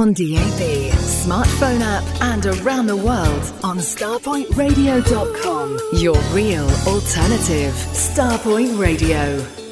on DAB, smartphone app, and around the world on starpointradio.com. Your real alternative. Starpoint Radio.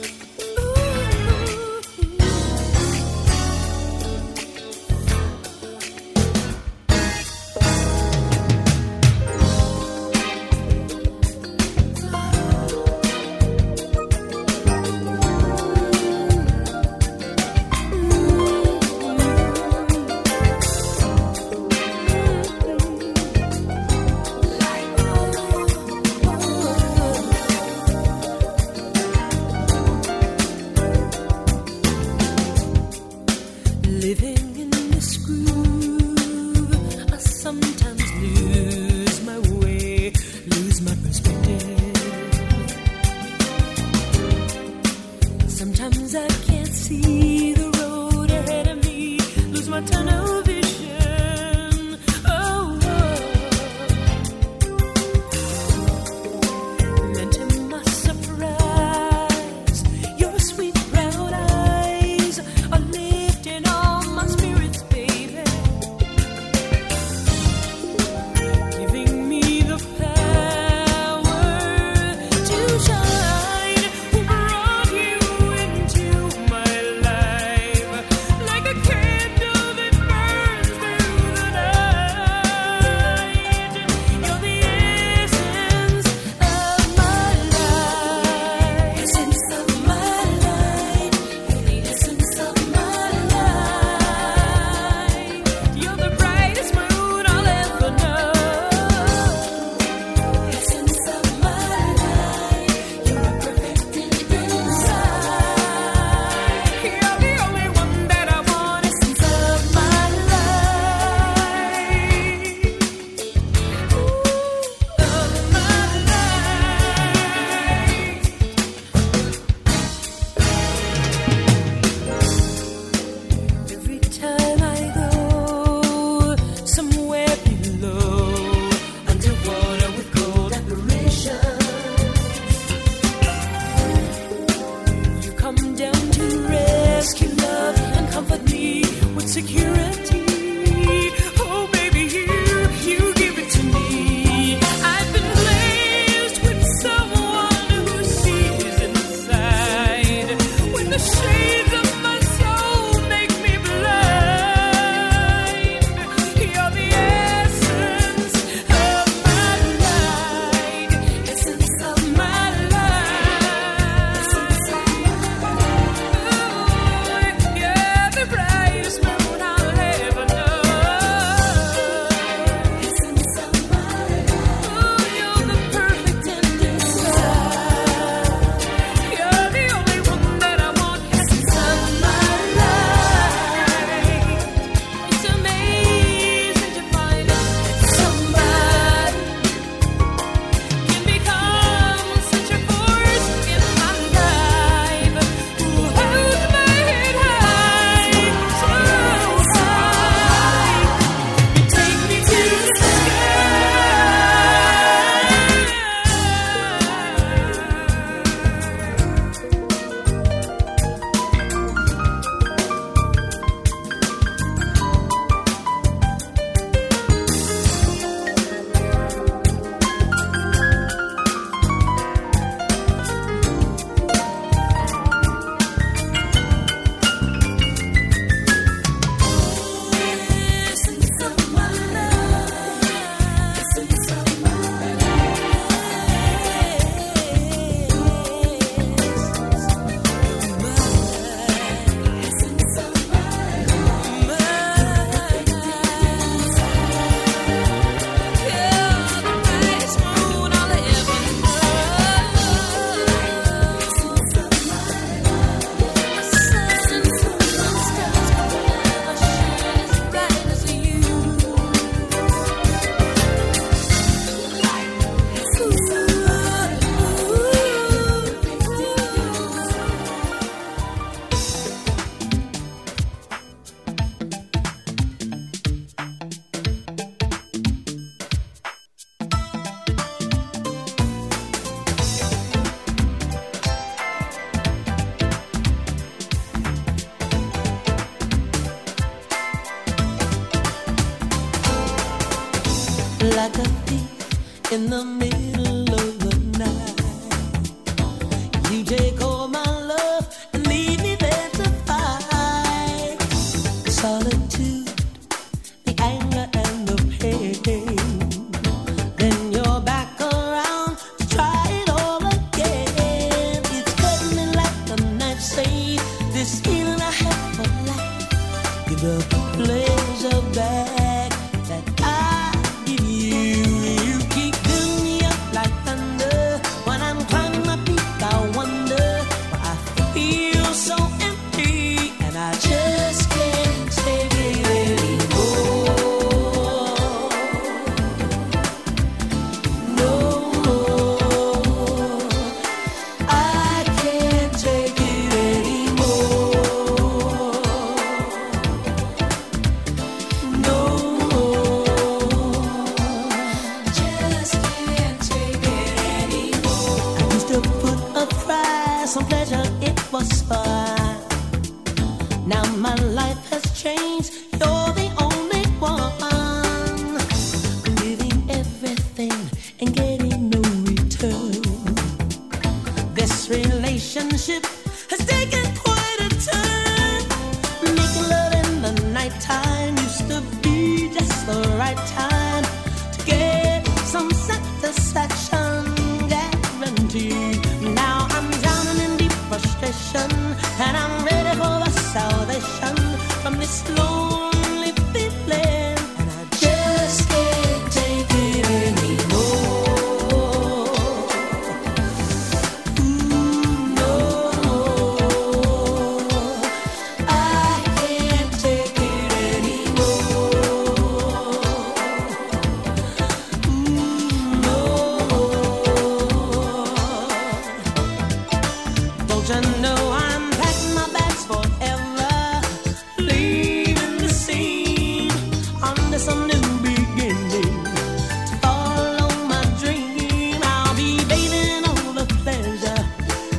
in the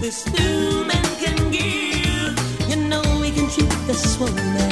this human can give. You know we can treat this woman.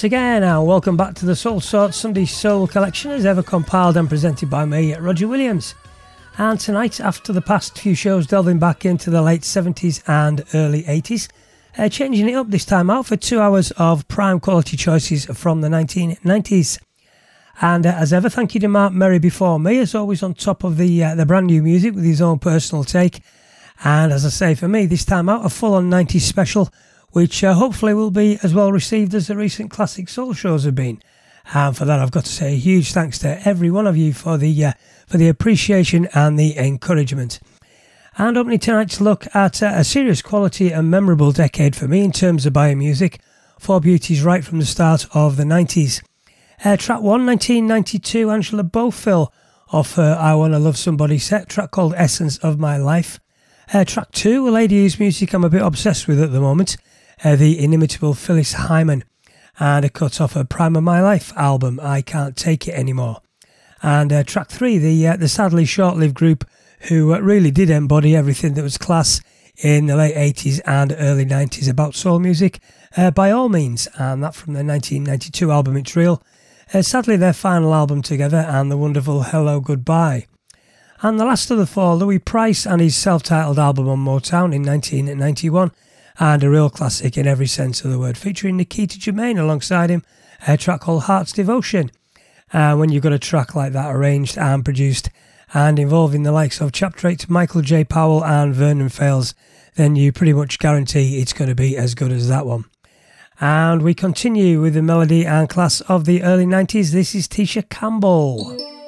Once again, and welcome back to the Soulsorts Sunday Soul collection as ever compiled and presented by me, Roger Williams. And tonight, after the past few shows delving back into the late 70s and early 80s, uh, changing it up this time out for two hours of prime quality choices from the 1990s. And uh, as ever, thank you to Mark Merry before me, as always on top of the uh, the brand new music with his own personal take. And as I say, for me, this time out, a full on 90s special which uh, hopefully will be as well received as the recent classic soul shows have been. And for that, I've got to say a huge thanks to every one of you for the uh, for the appreciation and the encouragement. And opening tonight's look at uh, a serious quality and memorable decade for me in terms of biomusic Four Beauties right from the start of the 90s. Uh, track 1, 1992, Angela Bofill off her I Wanna Love Somebody set, track called Essence of My Life. Uh, track 2, a lady whose music I'm a bit obsessed with at the moment, uh, the inimitable Phyllis Hyman, and a cut off her Prime of My Life album, I Can't Take It Anymore. And uh, track 3, the, uh, the sadly short lived group who uh, really did embody everything that was class in the late 80s and early 90s about soul music, uh, by all means, and that from their 1992 album It's Real. Uh, sadly, their final album together and the wonderful Hello Goodbye. And the last of the four, Louis Price and his self titled album on Motown in 1991, and a real classic in every sense of the word, featuring Nikita Germaine alongside him, a track called Heart's Devotion. And when you've got a track like that arranged and produced and involving the likes of Chapter 8, Michael J. Powell, and Vernon Fails, then you pretty much guarantee it's going to be as good as that one. And we continue with the melody and class of the early 90s. This is Tisha Campbell.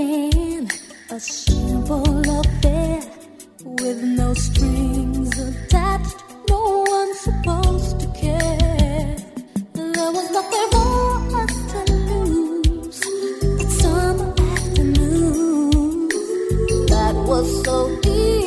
again, a symbol of there with no strings attached. No one's supposed to care. There was nothing for us to lose. That summer afternoon that was so deep.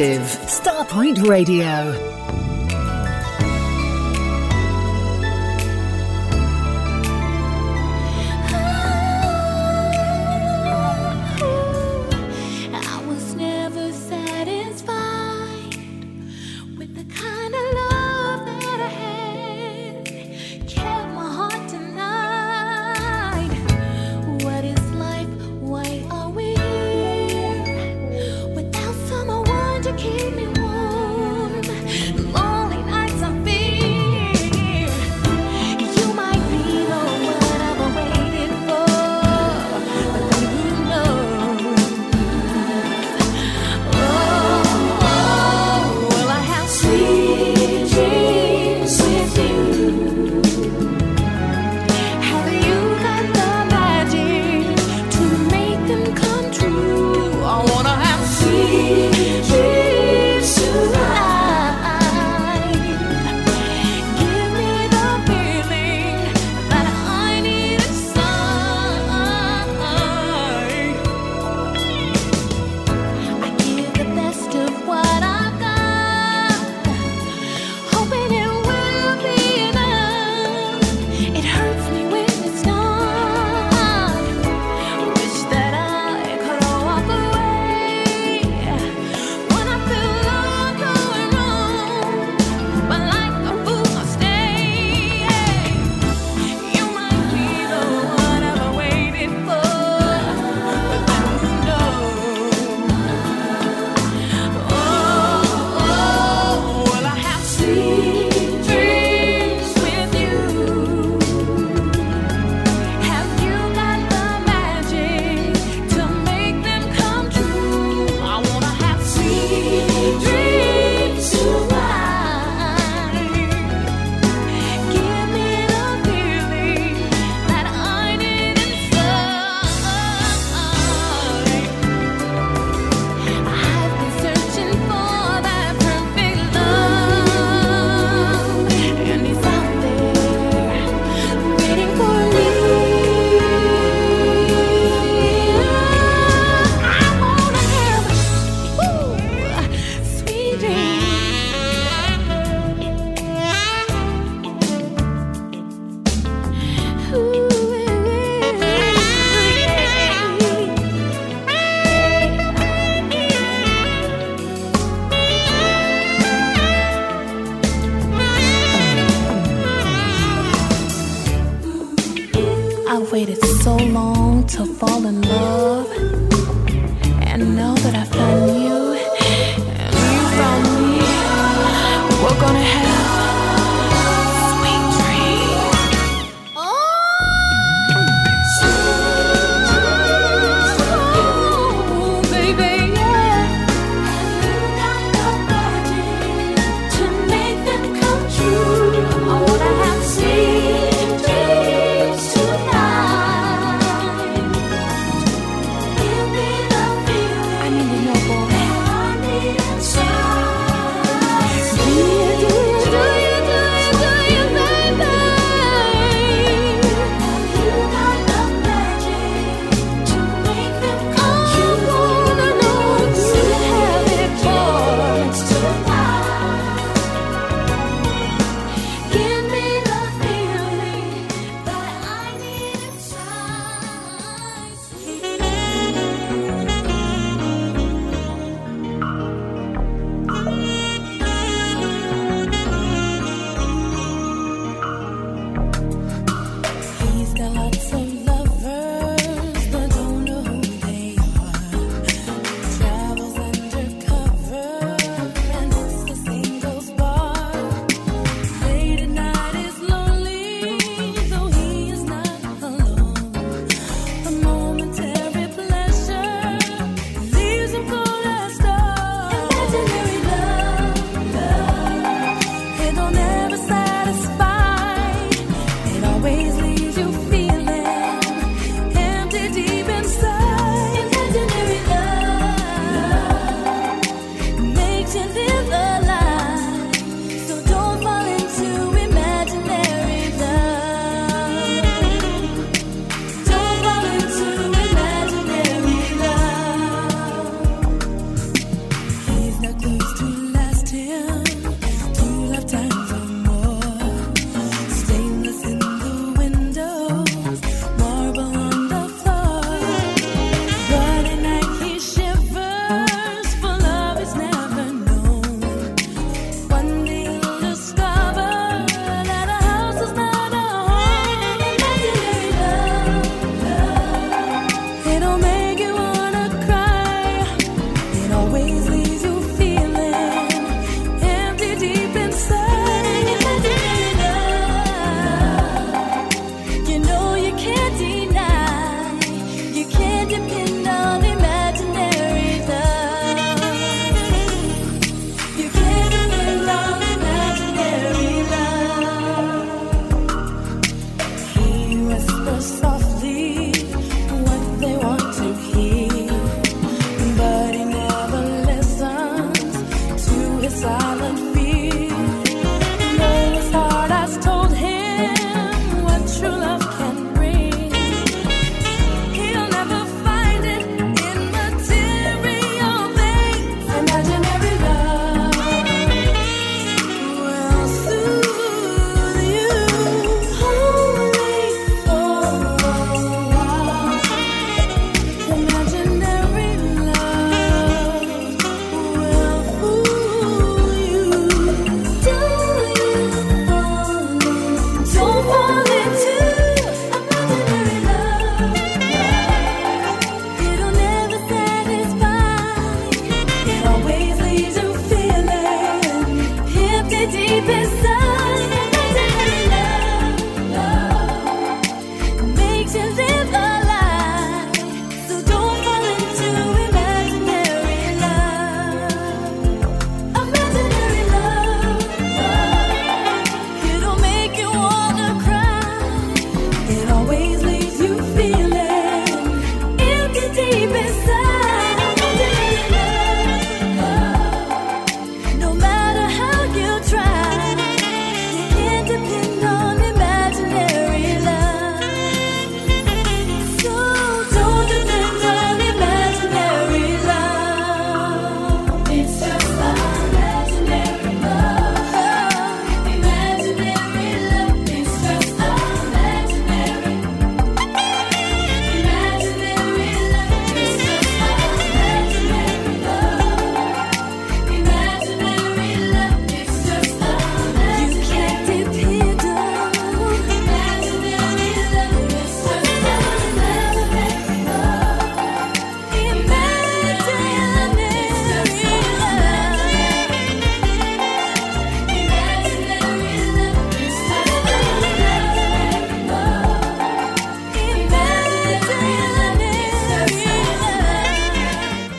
Starpoint Radio.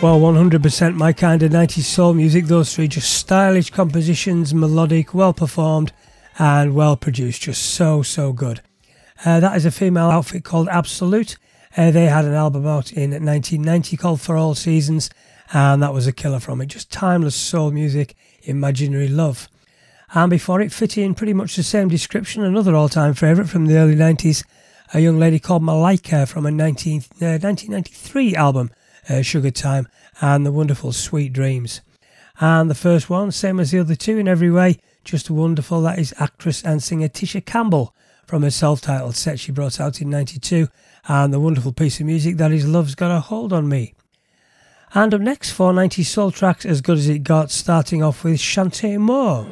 Well, 100% my kind of 90s soul music, those three just stylish compositions, melodic, well performed, and well produced. Just so, so good. Uh, that is a female outfit called Absolute. Uh, they had an album out in 1990 called For All Seasons, and that was a killer from it. Just timeless soul music, imaginary love. And before it fit in pretty much the same description, another all time favourite from the early 90s, a young lady called Malaika from a 19, uh, 1993 album uh, Sugar Time, and The Wonderful Sweet Dreams. And the first one, same as the other two in every way, just wonderful. That is actress and singer Tisha Campbell from her self titled set she brought out in 92, and the wonderful piece of music that is Love's Got a Hold on Me. And up next, 490 soul tracks as good as it got, starting off with Chanté Moore.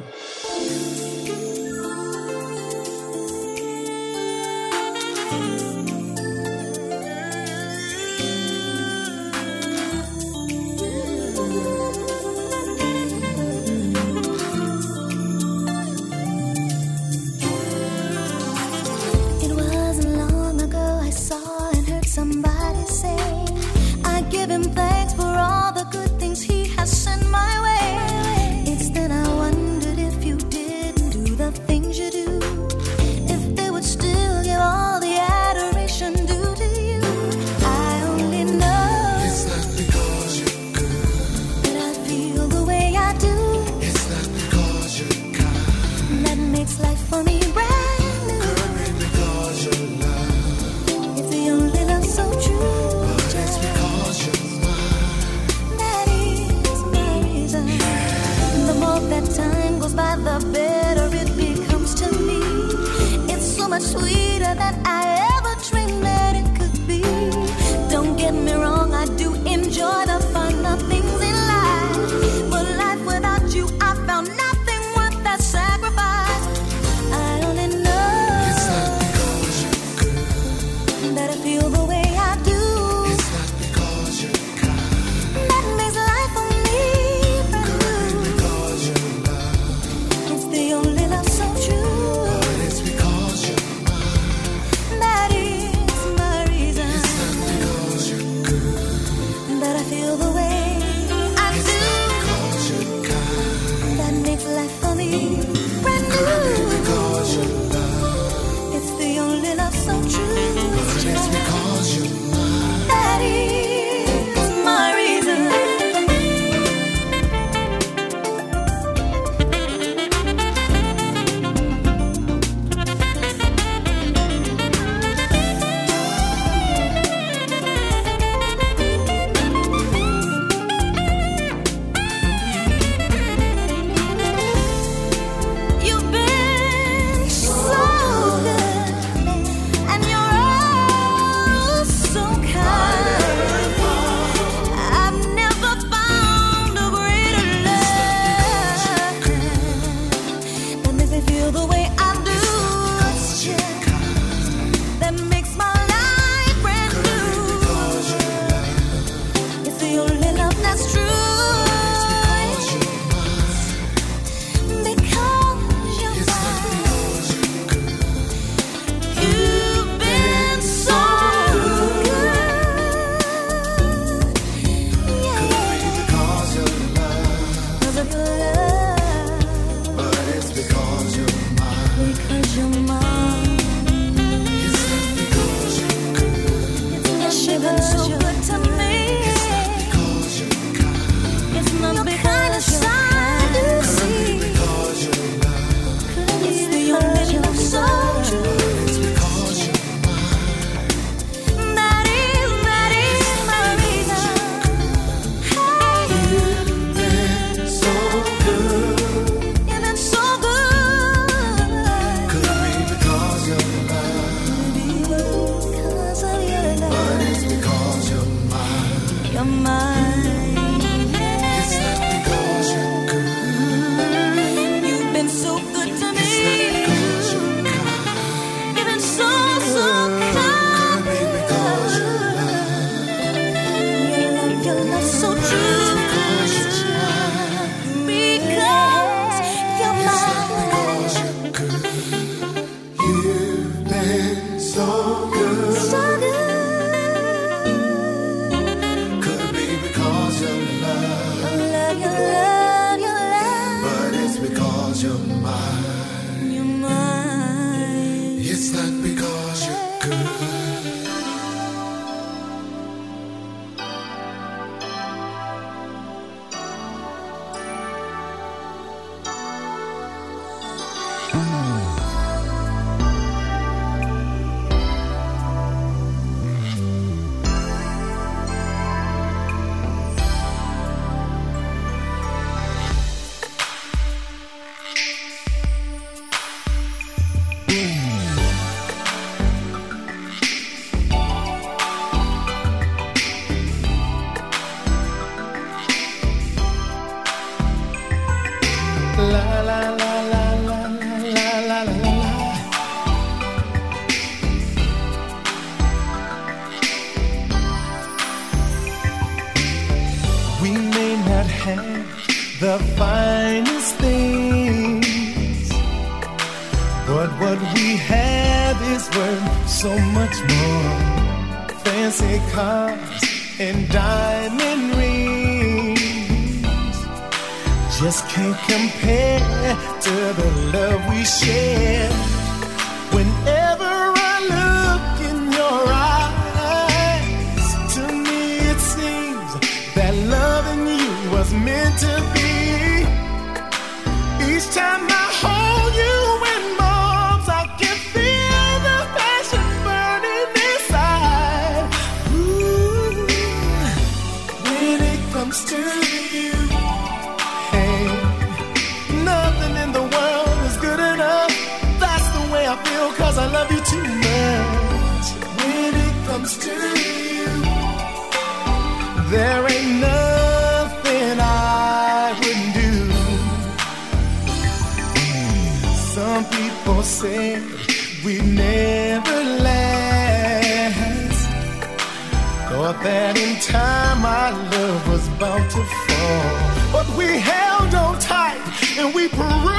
We proved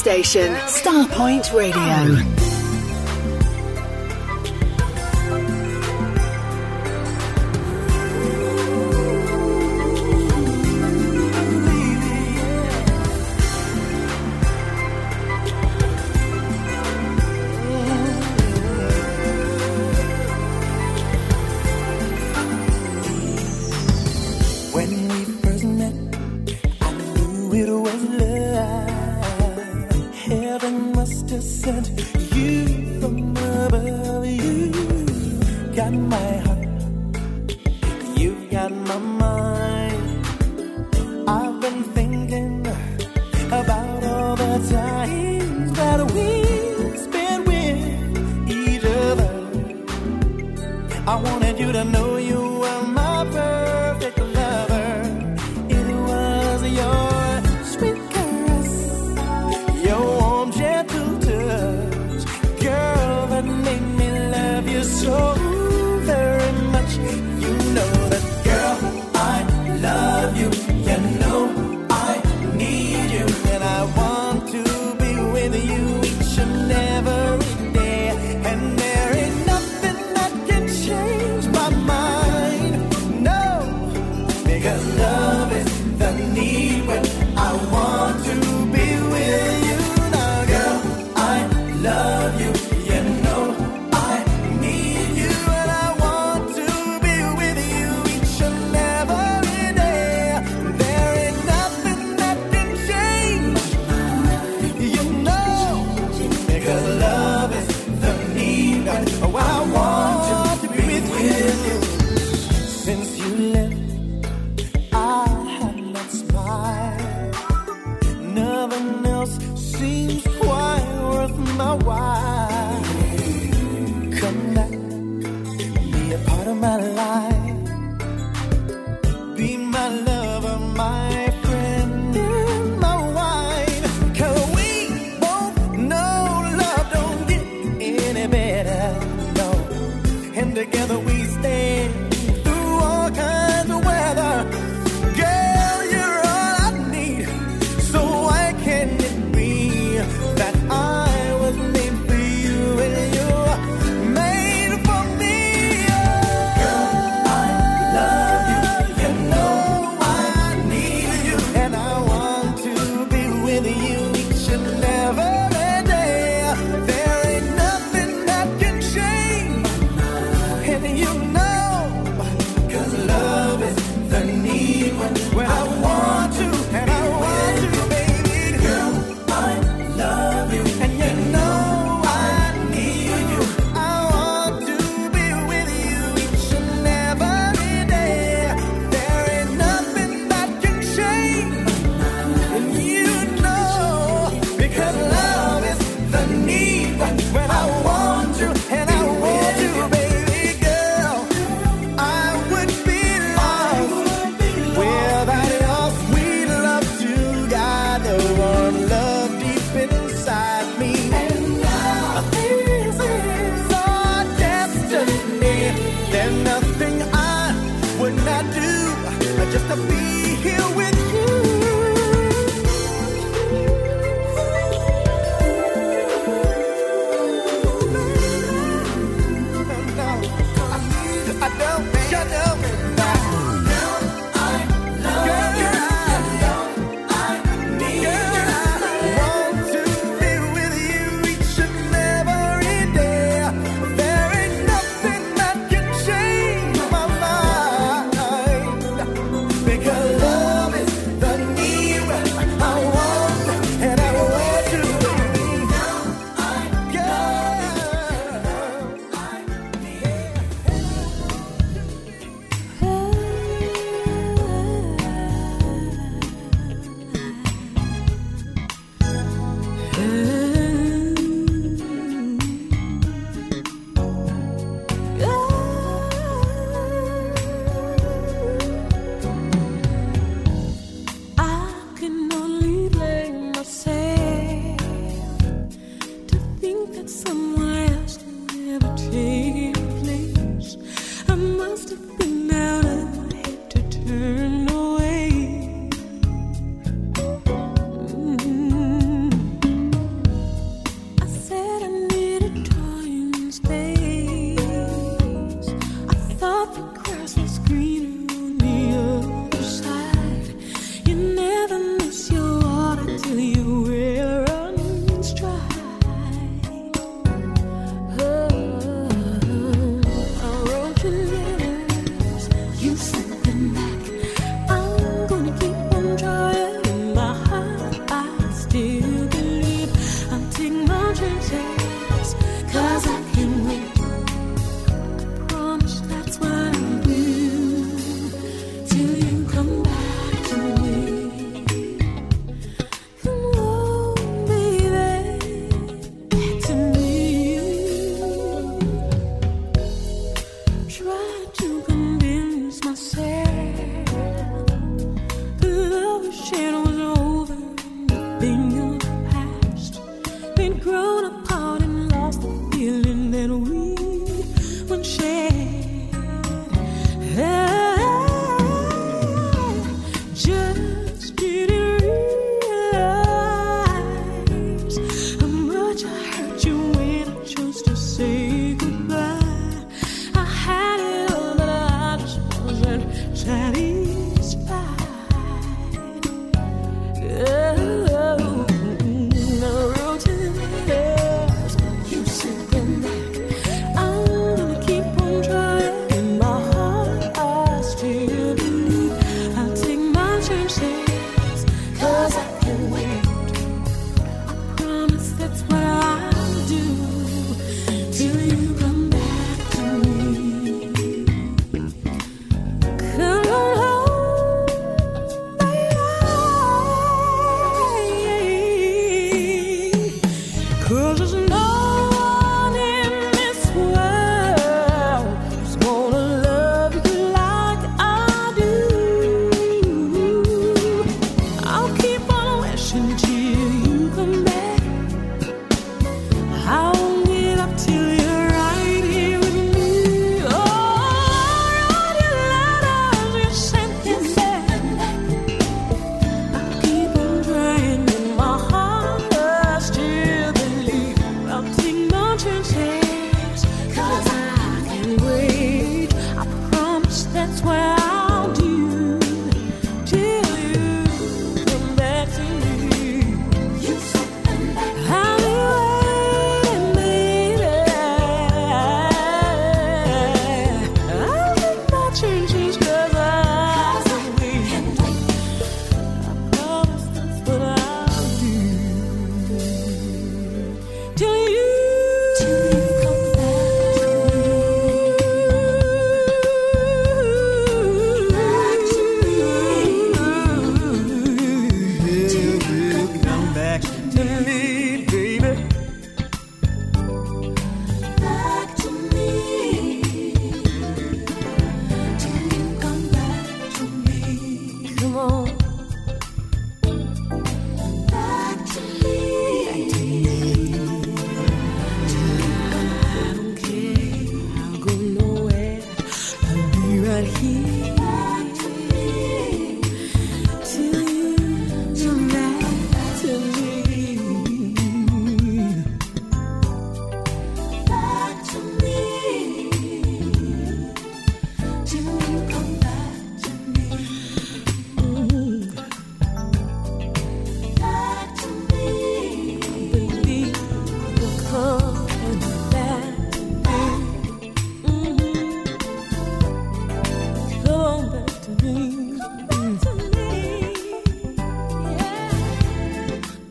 station, Starpoint Radio.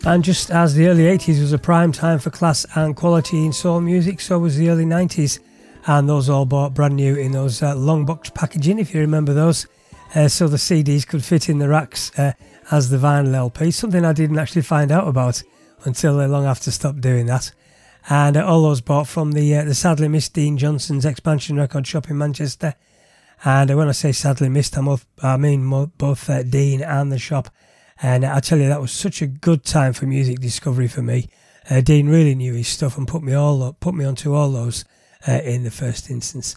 And just as the early 80s was a prime time for class and quality in soul music, so was the early 90s. And those all bought brand new in those uh, long box packaging, if you remember those. Uh, so the CDs could fit in the racks uh, as the vinyl LP, something I didn't actually find out about until long after stopped doing that. And uh, all those bought from the uh, the sadly missed Dean Johnson's expansion record shop in Manchester. And uh, when I say sadly missed, I mean both Dean and the shop and I tell you, that was such a good time for music discovery for me. Uh, Dean really knew his stuff and put me all put me onto all those uh, in the first instance.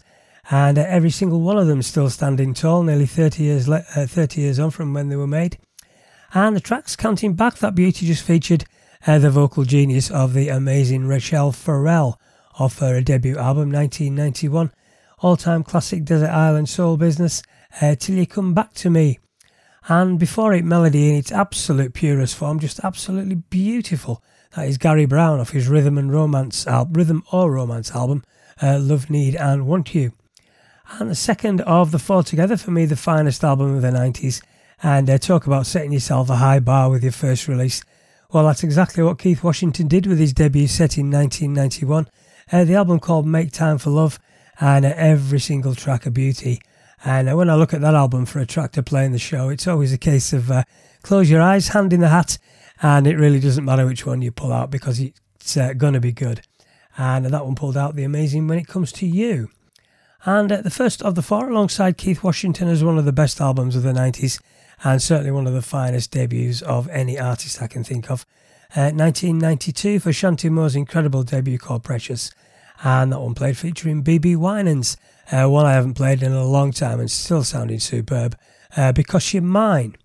And uh, every single one of them still standing tall, nearly 30 years le- uh, 30 years on from when they were made. And the tracks counting back that beauty just featured uh, the vocal genius of the amazing Rachelle Ferrell off her debut album 1991, all-time classic Desert Island Soul Business, uh, Till You Come Back to Me and before it, melody in its absolute purest form, just absolutely beautiful. That is Gary Brown off his Rhythm and Romance album, Rhythm or Romance album, uh, Love, Need and Want You. And the second of the four together, for me, the finest album of the 90s. And uh, talk about setting yourself a high bar with your first release. Well, that's exactly what Keith Washington did with his debut set in 1991. Uh, the album called Make Time for Love, and uh, every single track a beauty. And when I look at that album for a track to play in the show, it's always a case of uh, close your eyes, hand in the hat, and it really doesn't matter which one you pull out because it's uh, going to be good. And that one pulled out the amazing when it comes to you. And uh, the first of the four, alongside Keith Washington, is one of the best albums of the 90s and certainly one of the finest debuts of any artist I can think of. 1992 uh, for Chanté Moore's incredible debut called Precious, and that one played featuring BeBe Winans uh, one I haven't played in a long time and still sounding superb, uh, Because You're Mine.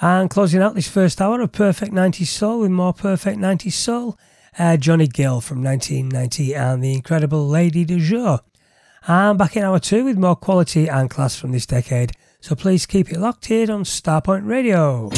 And closing out this first hour of Perfect 90s Soul with more Perfect 90s Soul, uh, Johnny Gill from 1990 and the incredible Lady du Jour. And back in hour two with more quality and class from this decade. So please keep it locked here on Starpoint Radio.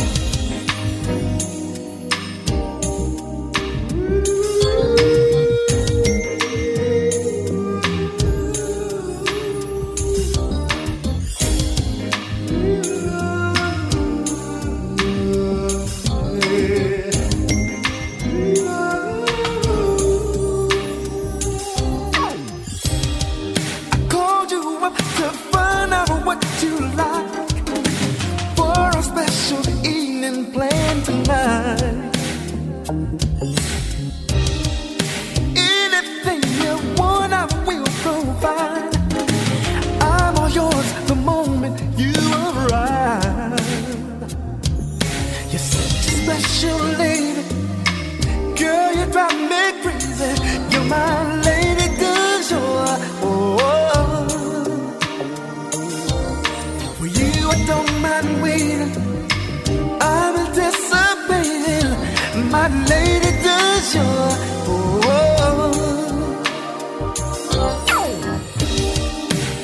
drive me crazy. You're my lady, you're. Oh. For you, I don't mind waiting. I. My lady, cause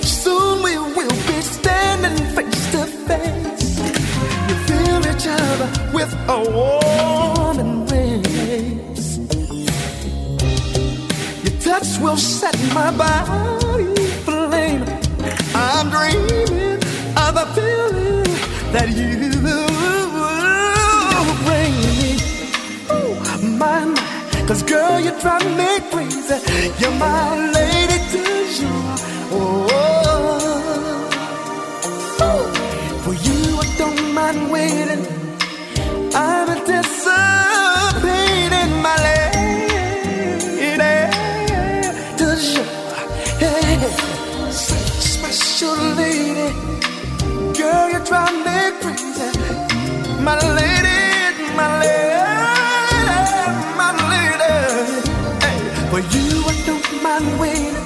Soon we will be standing face to face. Each other with. touch will set my body aflame. I'm dreaming of a feeling that you bring me. Ooh, my, my. Cause girl, you drive me crazy. You're my lady to you. Oh, oh. for you, I don't mind waiting. Girl, you drive me crazy. My lady, my lady, my lady. Hey, well, you I don't mind waiting.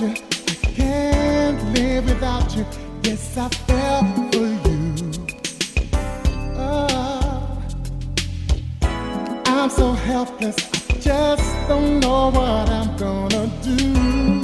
you. I can't live without you. Yes, I fell for you. Oh, I'm so helpless. I just don't know what I'm gonna do.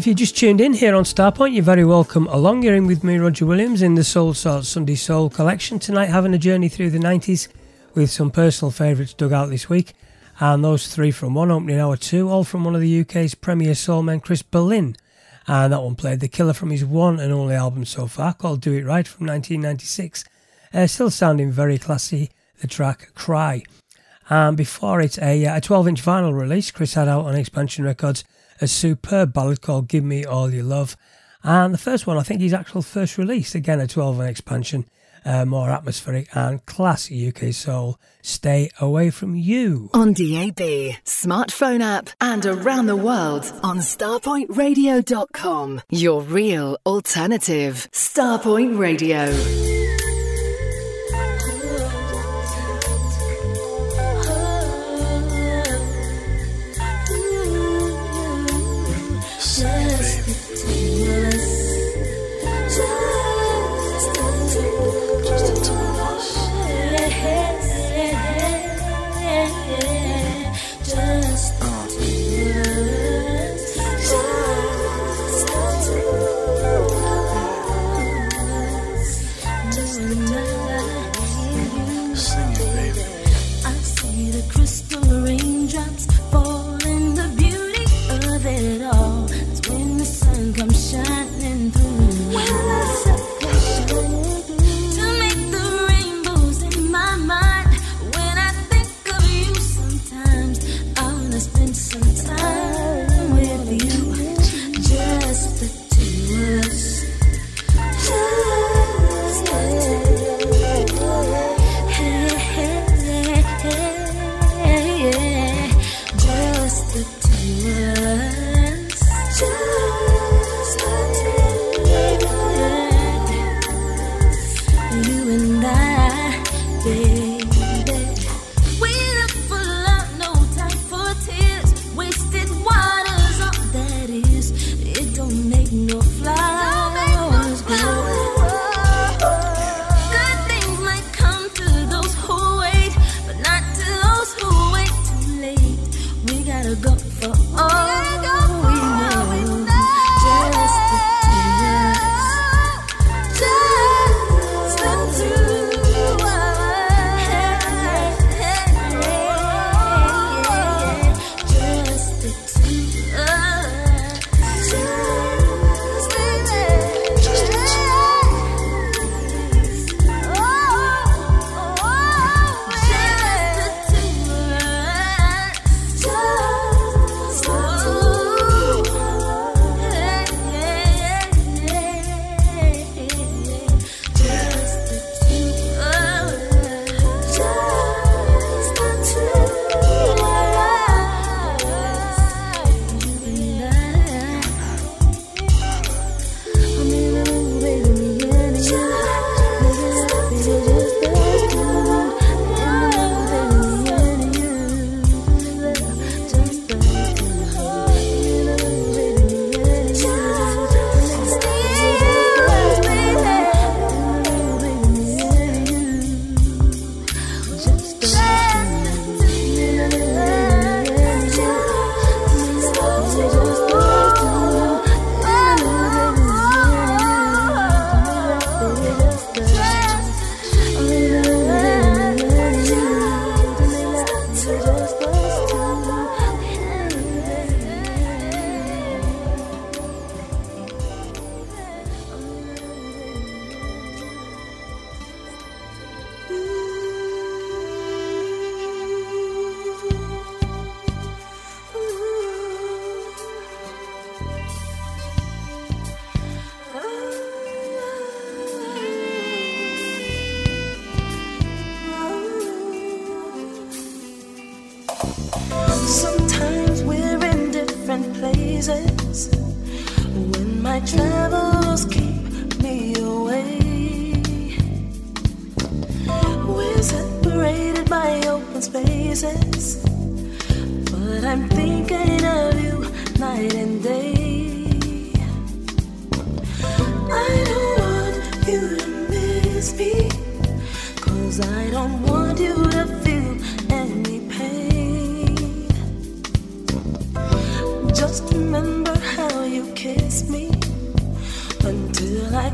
If you just tuned in here on Starpoint, you're very welcome along. You're in with me, Roger Williams, in the Soulsorts Sunday Soul collection. Tonight, having a journey through the 90s with some personal favourites dug out this week. And those three from one opening hour two, all from one of the UK's premier soul men, Chris Ballin. And that one played The Killer from his one and only album so far, called Do It Right from 1996. Uh, still sounding very classy, the track Cry. And before it, a, uh, a 12 inch vinyl release Chris had out on Expansion Records a superb ballad called Give Me All Your Love. And the first one, I think his actual first release, again a 12 inch expansion, uh, more atmospheric and classy UK soul. Stay away from you. On DAB, smartphone app, and around the world on starpointradio.com. Your real alternative. Starpoint Radio.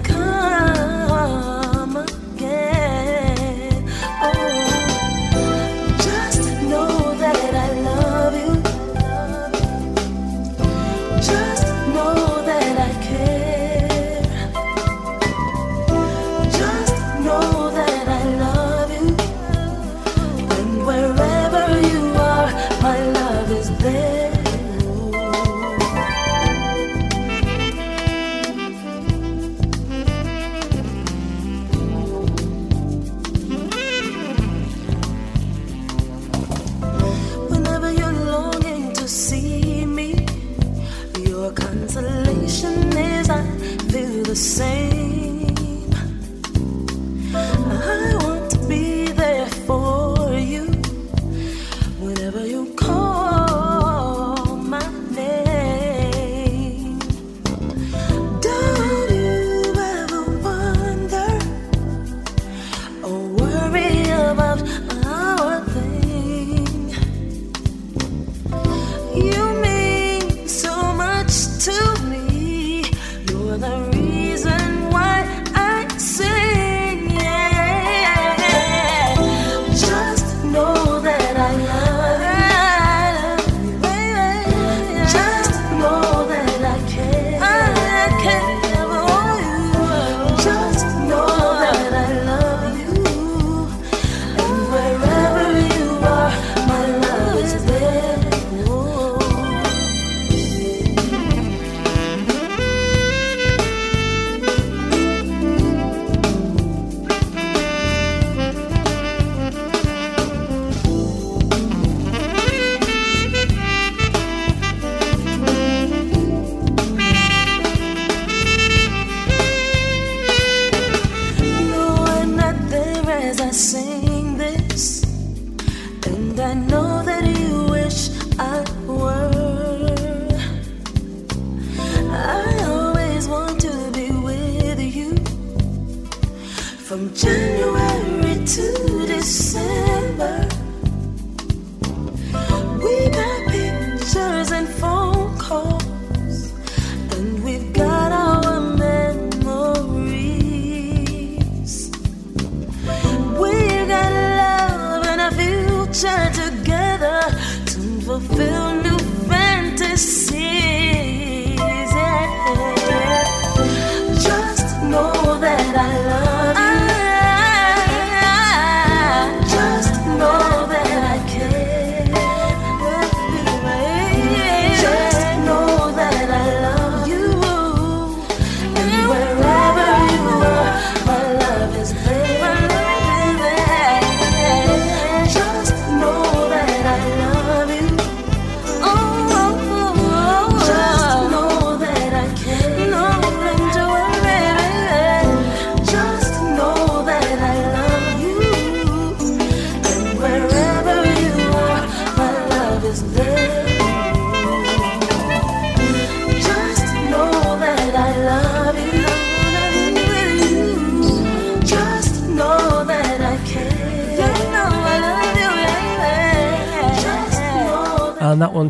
Come.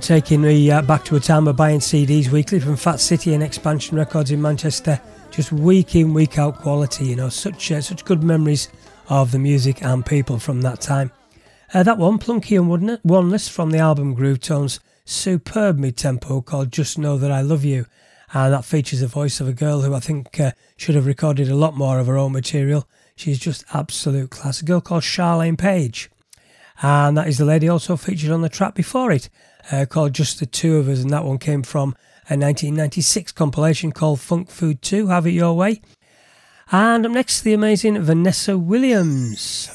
Taking me uh, back to a time of buying CDs weekly from Fat City and Expansion Records in Manchester. Just week in, week out quality, you know, such uh, such good memories of the music and people from that time. Uh, that one, Plunky and Oneness from the album Groove Tones, superb mid tempo called Just Know That I Love You. And that features the voice of a girl who I think uh, should have recorded a lot more of her own material. She's just absolute class. A girl called Charlayne Page. And that is the lady also featured on the track before it uh, called Just the Two of Us, and that one came from a 1996 compilation called Funk Food 2 Have It Your Way. And up next, the amazing Vanessa Williams.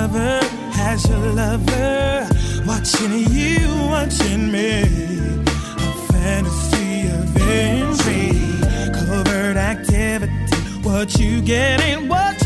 lover, has your lover watching you, watching me. A fantasy of entry, covert activity. What you get ain't what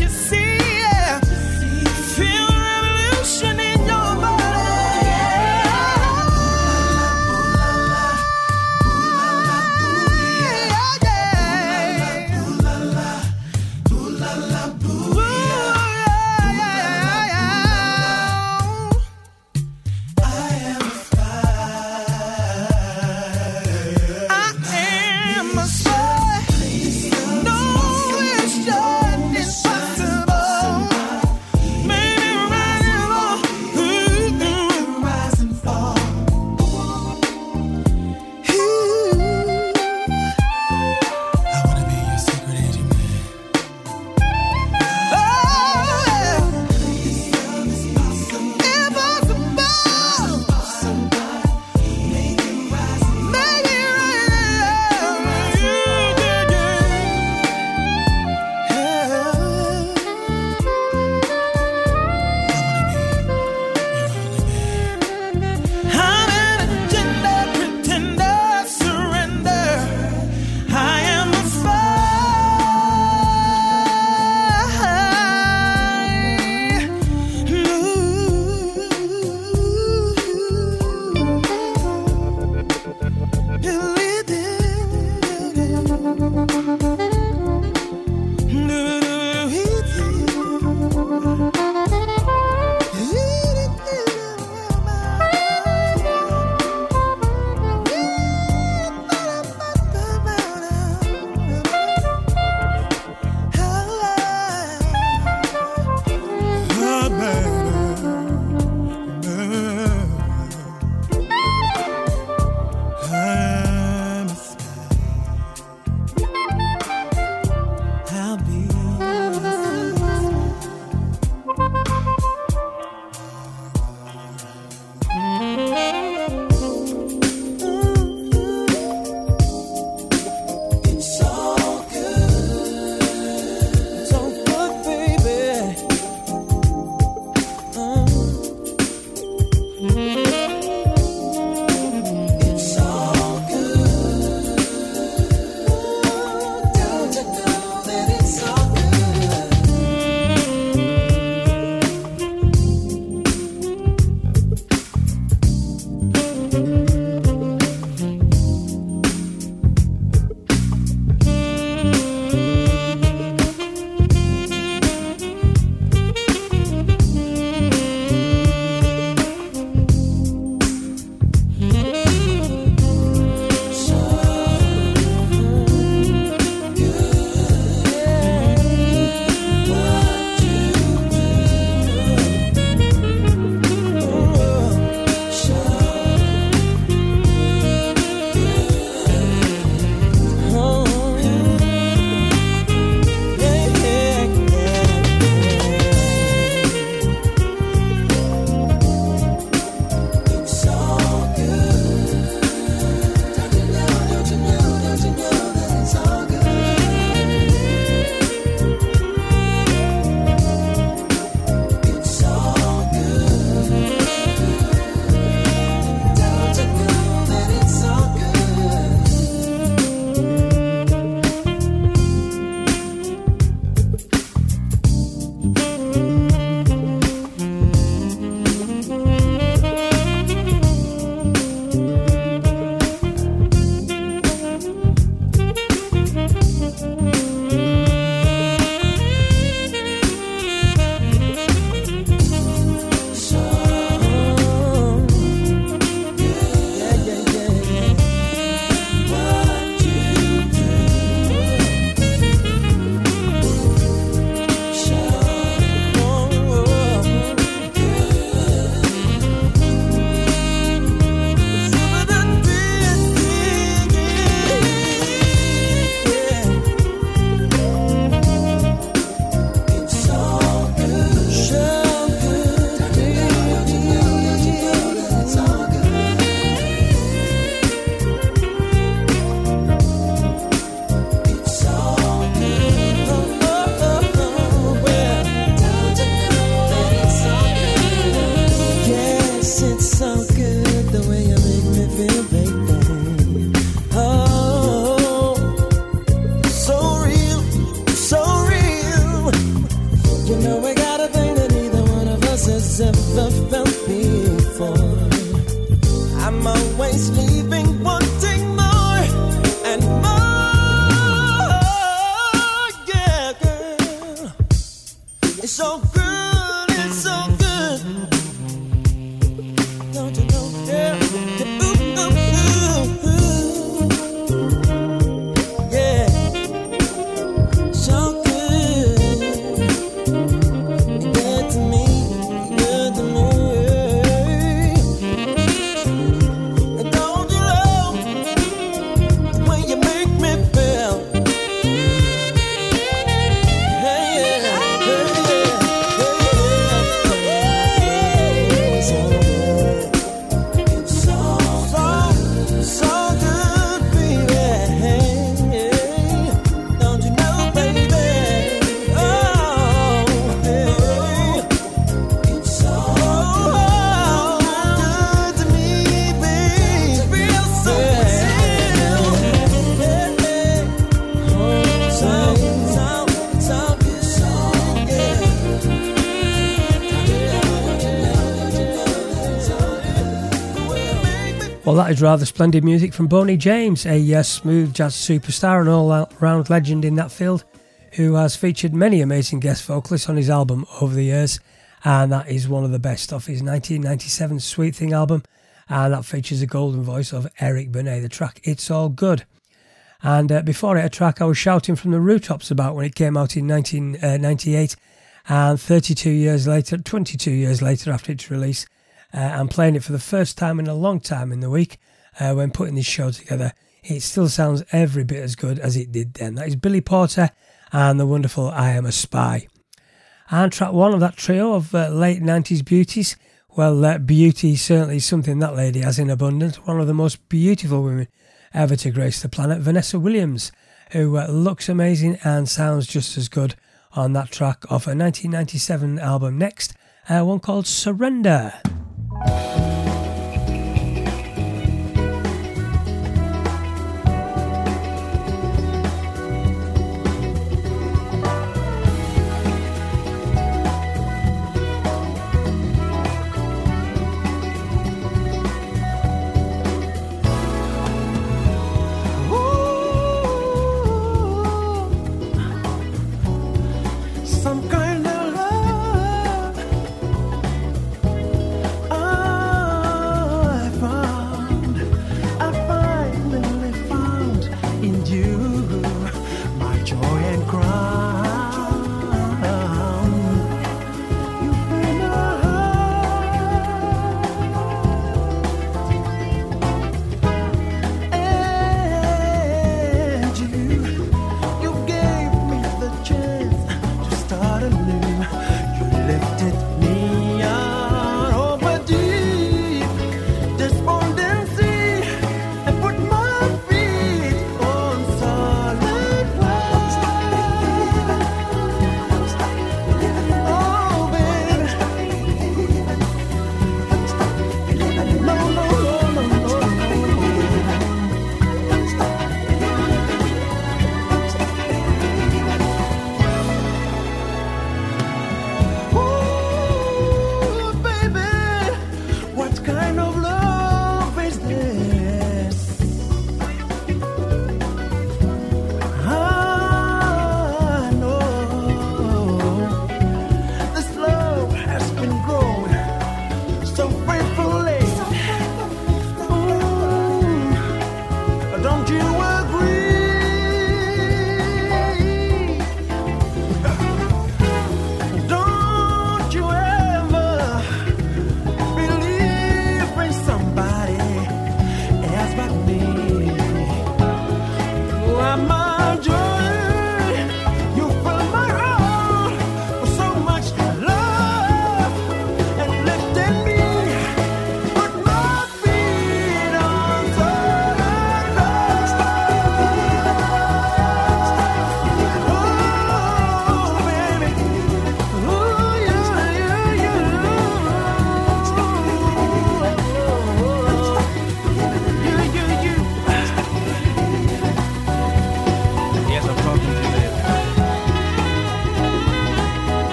that is rather splendid music from Boney James, a uh, smooth jazz superstar and all round legend in that field, who has featured many amazing guest vocalists on his album over the years. And that is one of the best off his 1997 Sweet Thing album. And that features the golden voice of Eric Benet, the track It's All Good. And uh, before it, a track I was shouting from the rooftops about when it came out in 1998. Uh, and 32 years later, 22 years later after its release, uh, I'm playing it for the first time in a long time in the week uh, when putting this show together. It still sounds every bit as good as it did then. That is Billy Porter and the wonderful I Am a Spy. And track one of that trio of uh, late 90s beauties. Well, beauty is certainly something that lady has in abundance. One of the most beautiful women ever to grace the planet, Vanessa Williams, who uh, looks amazing and sounds just as good on that track of her 1997 album next, uh, one called Surrender. Start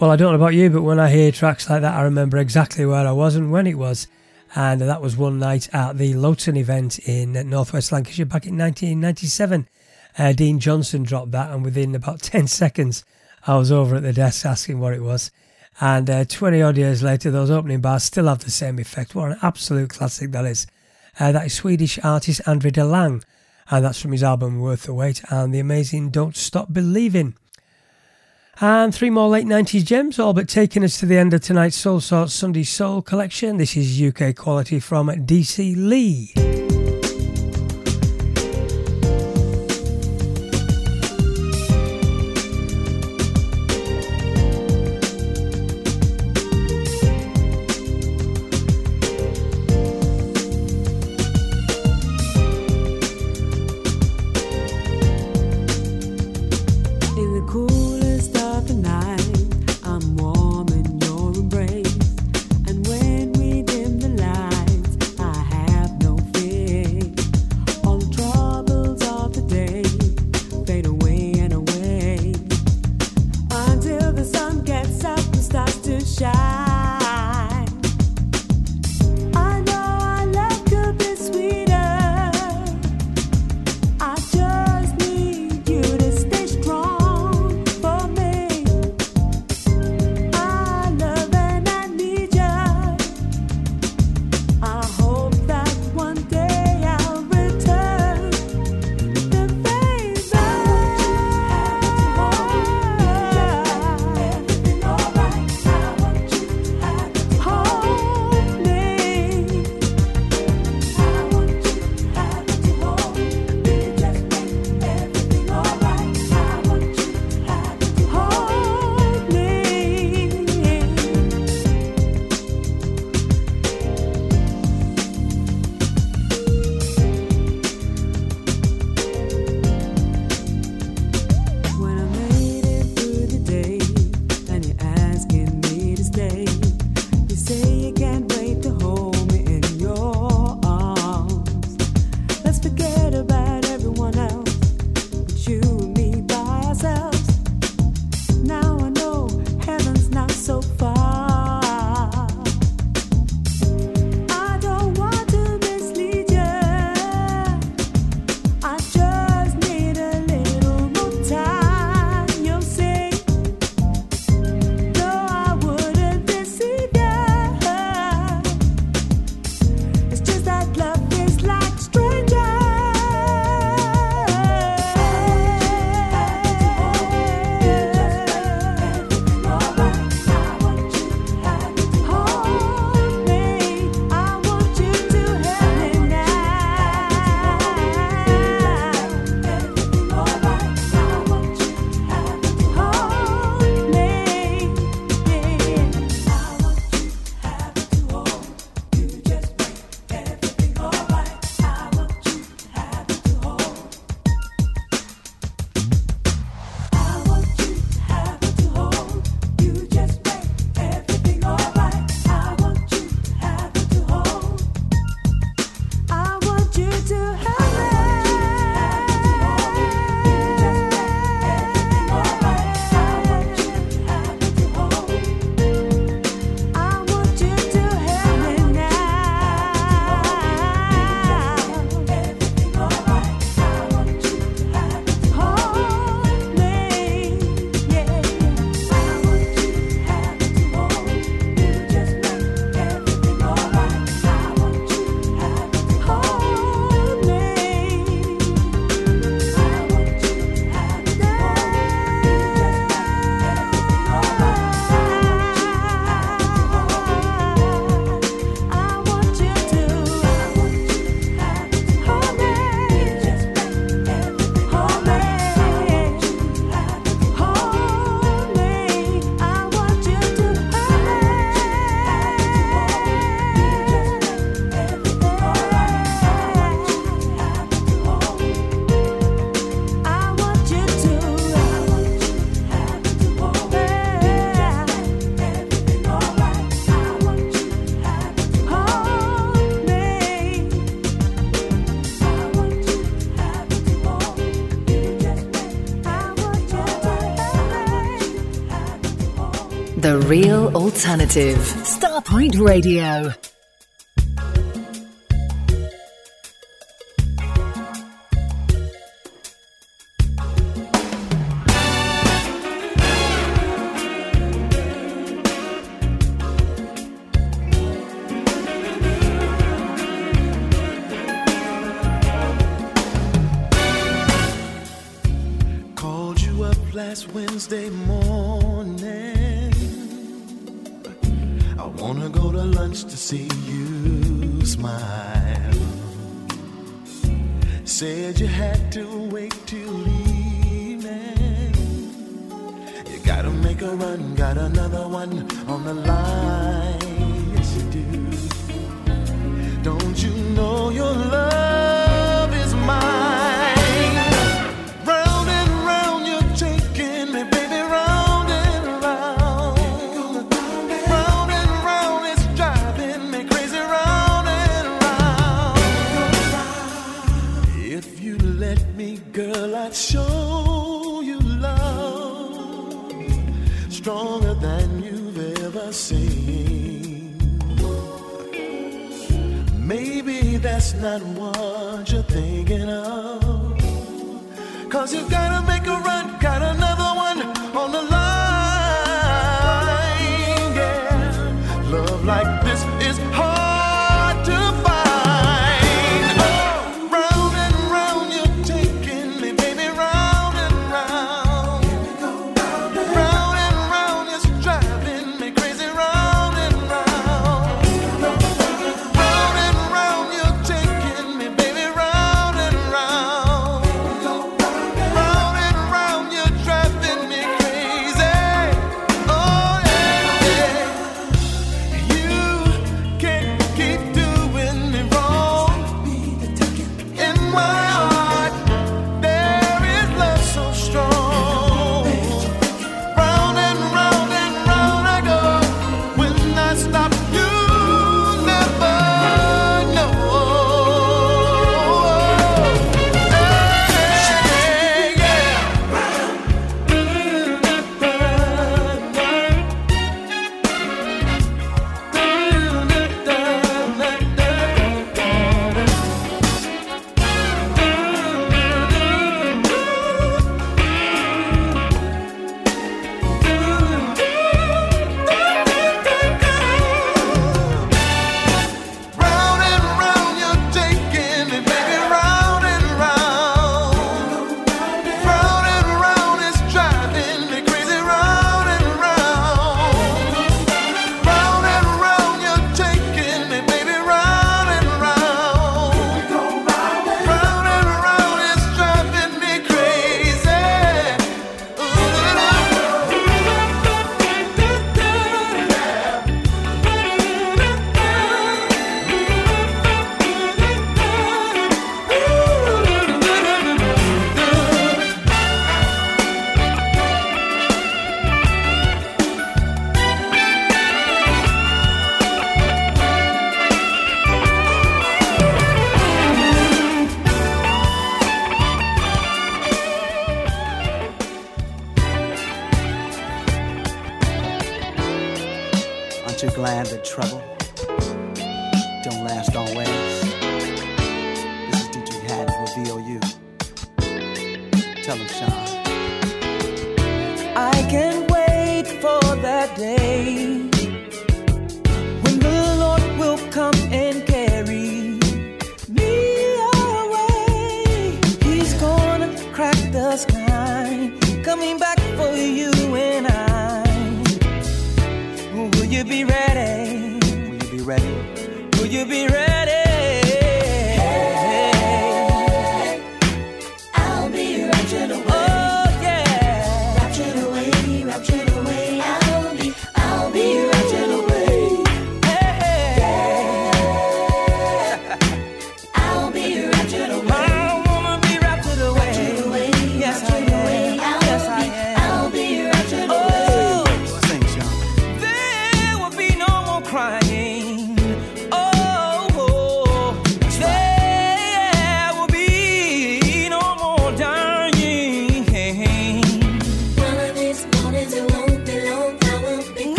Well, I don't know about you, but when I hear tracks like that, I remember exactly where I was and when it was. And that was one night at the Lowton event in Northwest Lancashire back in 1997. Uh, Dean Johnson dropped that, and within about 10 seconds, I was over at the desk asking what it was. And uh, 20 odd years later, those opening bars still have the same effect. What an absolute classic that is. Uh, that is Swedish artist Andre de Lang, and that's from his album Worth the Wait and the amazing Don't Stop Believing. And three more late 90s gems, all but taking us to the end of tonight's Soul Sort Sunday Soul collection. This is UK quality from DC Lee. Real alternative. Starpoint Radio.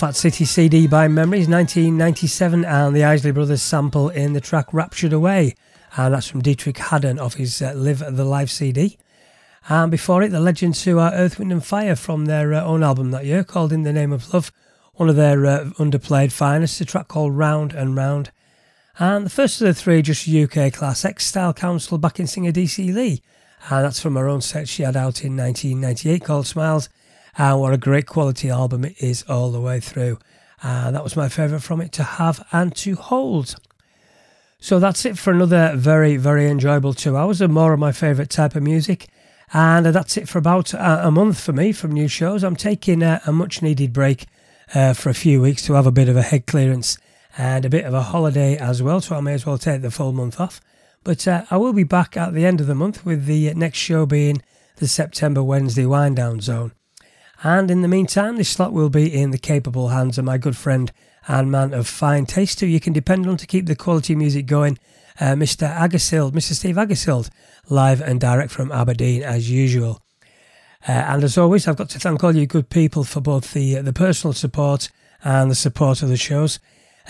Fat City CD by Memories 1997 and the Isley Brothers sample in the track Raptured Away. And that's from Deitrick Haddon off his uh, Live the Life CD. And before it, the legends who are Earth, Wind and Fire from their uh, own album that year called In the Name of Love. One of their uh, underplayed finest, a track called Round and Round. And the first of the three, just UK class, X Style Council backing singer DC Lee. And that's from her own set she had out in 1998 called Smiles and what a great quality album it is all the way through. And that was my favourite from it to have and to hold. So that's it for another very, very enjoyable two hours of more of my favourite type of music. And that's it for about a, month for me from new shows. I'm taking a, a much needed break uh, for a few weeks to have a bit of a head clearance and a bit of a holiday as well. So I may as well take the full month off. But uh, I will be back at the end of the month with the next show being the September Wednesday Wind Down Zone. And in the meantime, this slot will be in the capable hands of my good friend and man of fine taste who you can depend on to keep the quality music going, uh, Mr. Agersild, Mr. Steve Agersild, live and direct from Aberdeen as usual. Uh, and as always, I've got to thank all you good people for both the uh, the personal support and the support of the shows.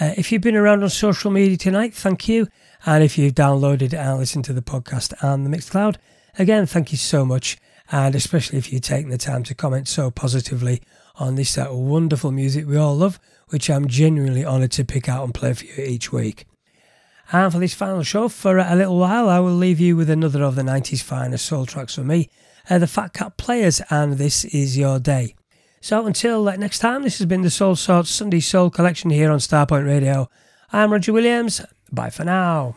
Uh, if you've been around on social media tonight, thank you. And if you've downloaded and listened to the podcast and the Mixcloud, again, thank you so much and especially if you're taking the time to comment so positively on this uh, wonderful music we all love, which I'm genuinely honoured to pick out and play for you each week. And for this final show, for a little while, I will leave you with another of the 90s finest soul tracks for me, uh, the Fat Cat Players, and This Is Your Day. So until next time, this has been the Soulsorts Sunday Soul Collection here on Starpoint Radio. I'm Roger Williams. Bye for now.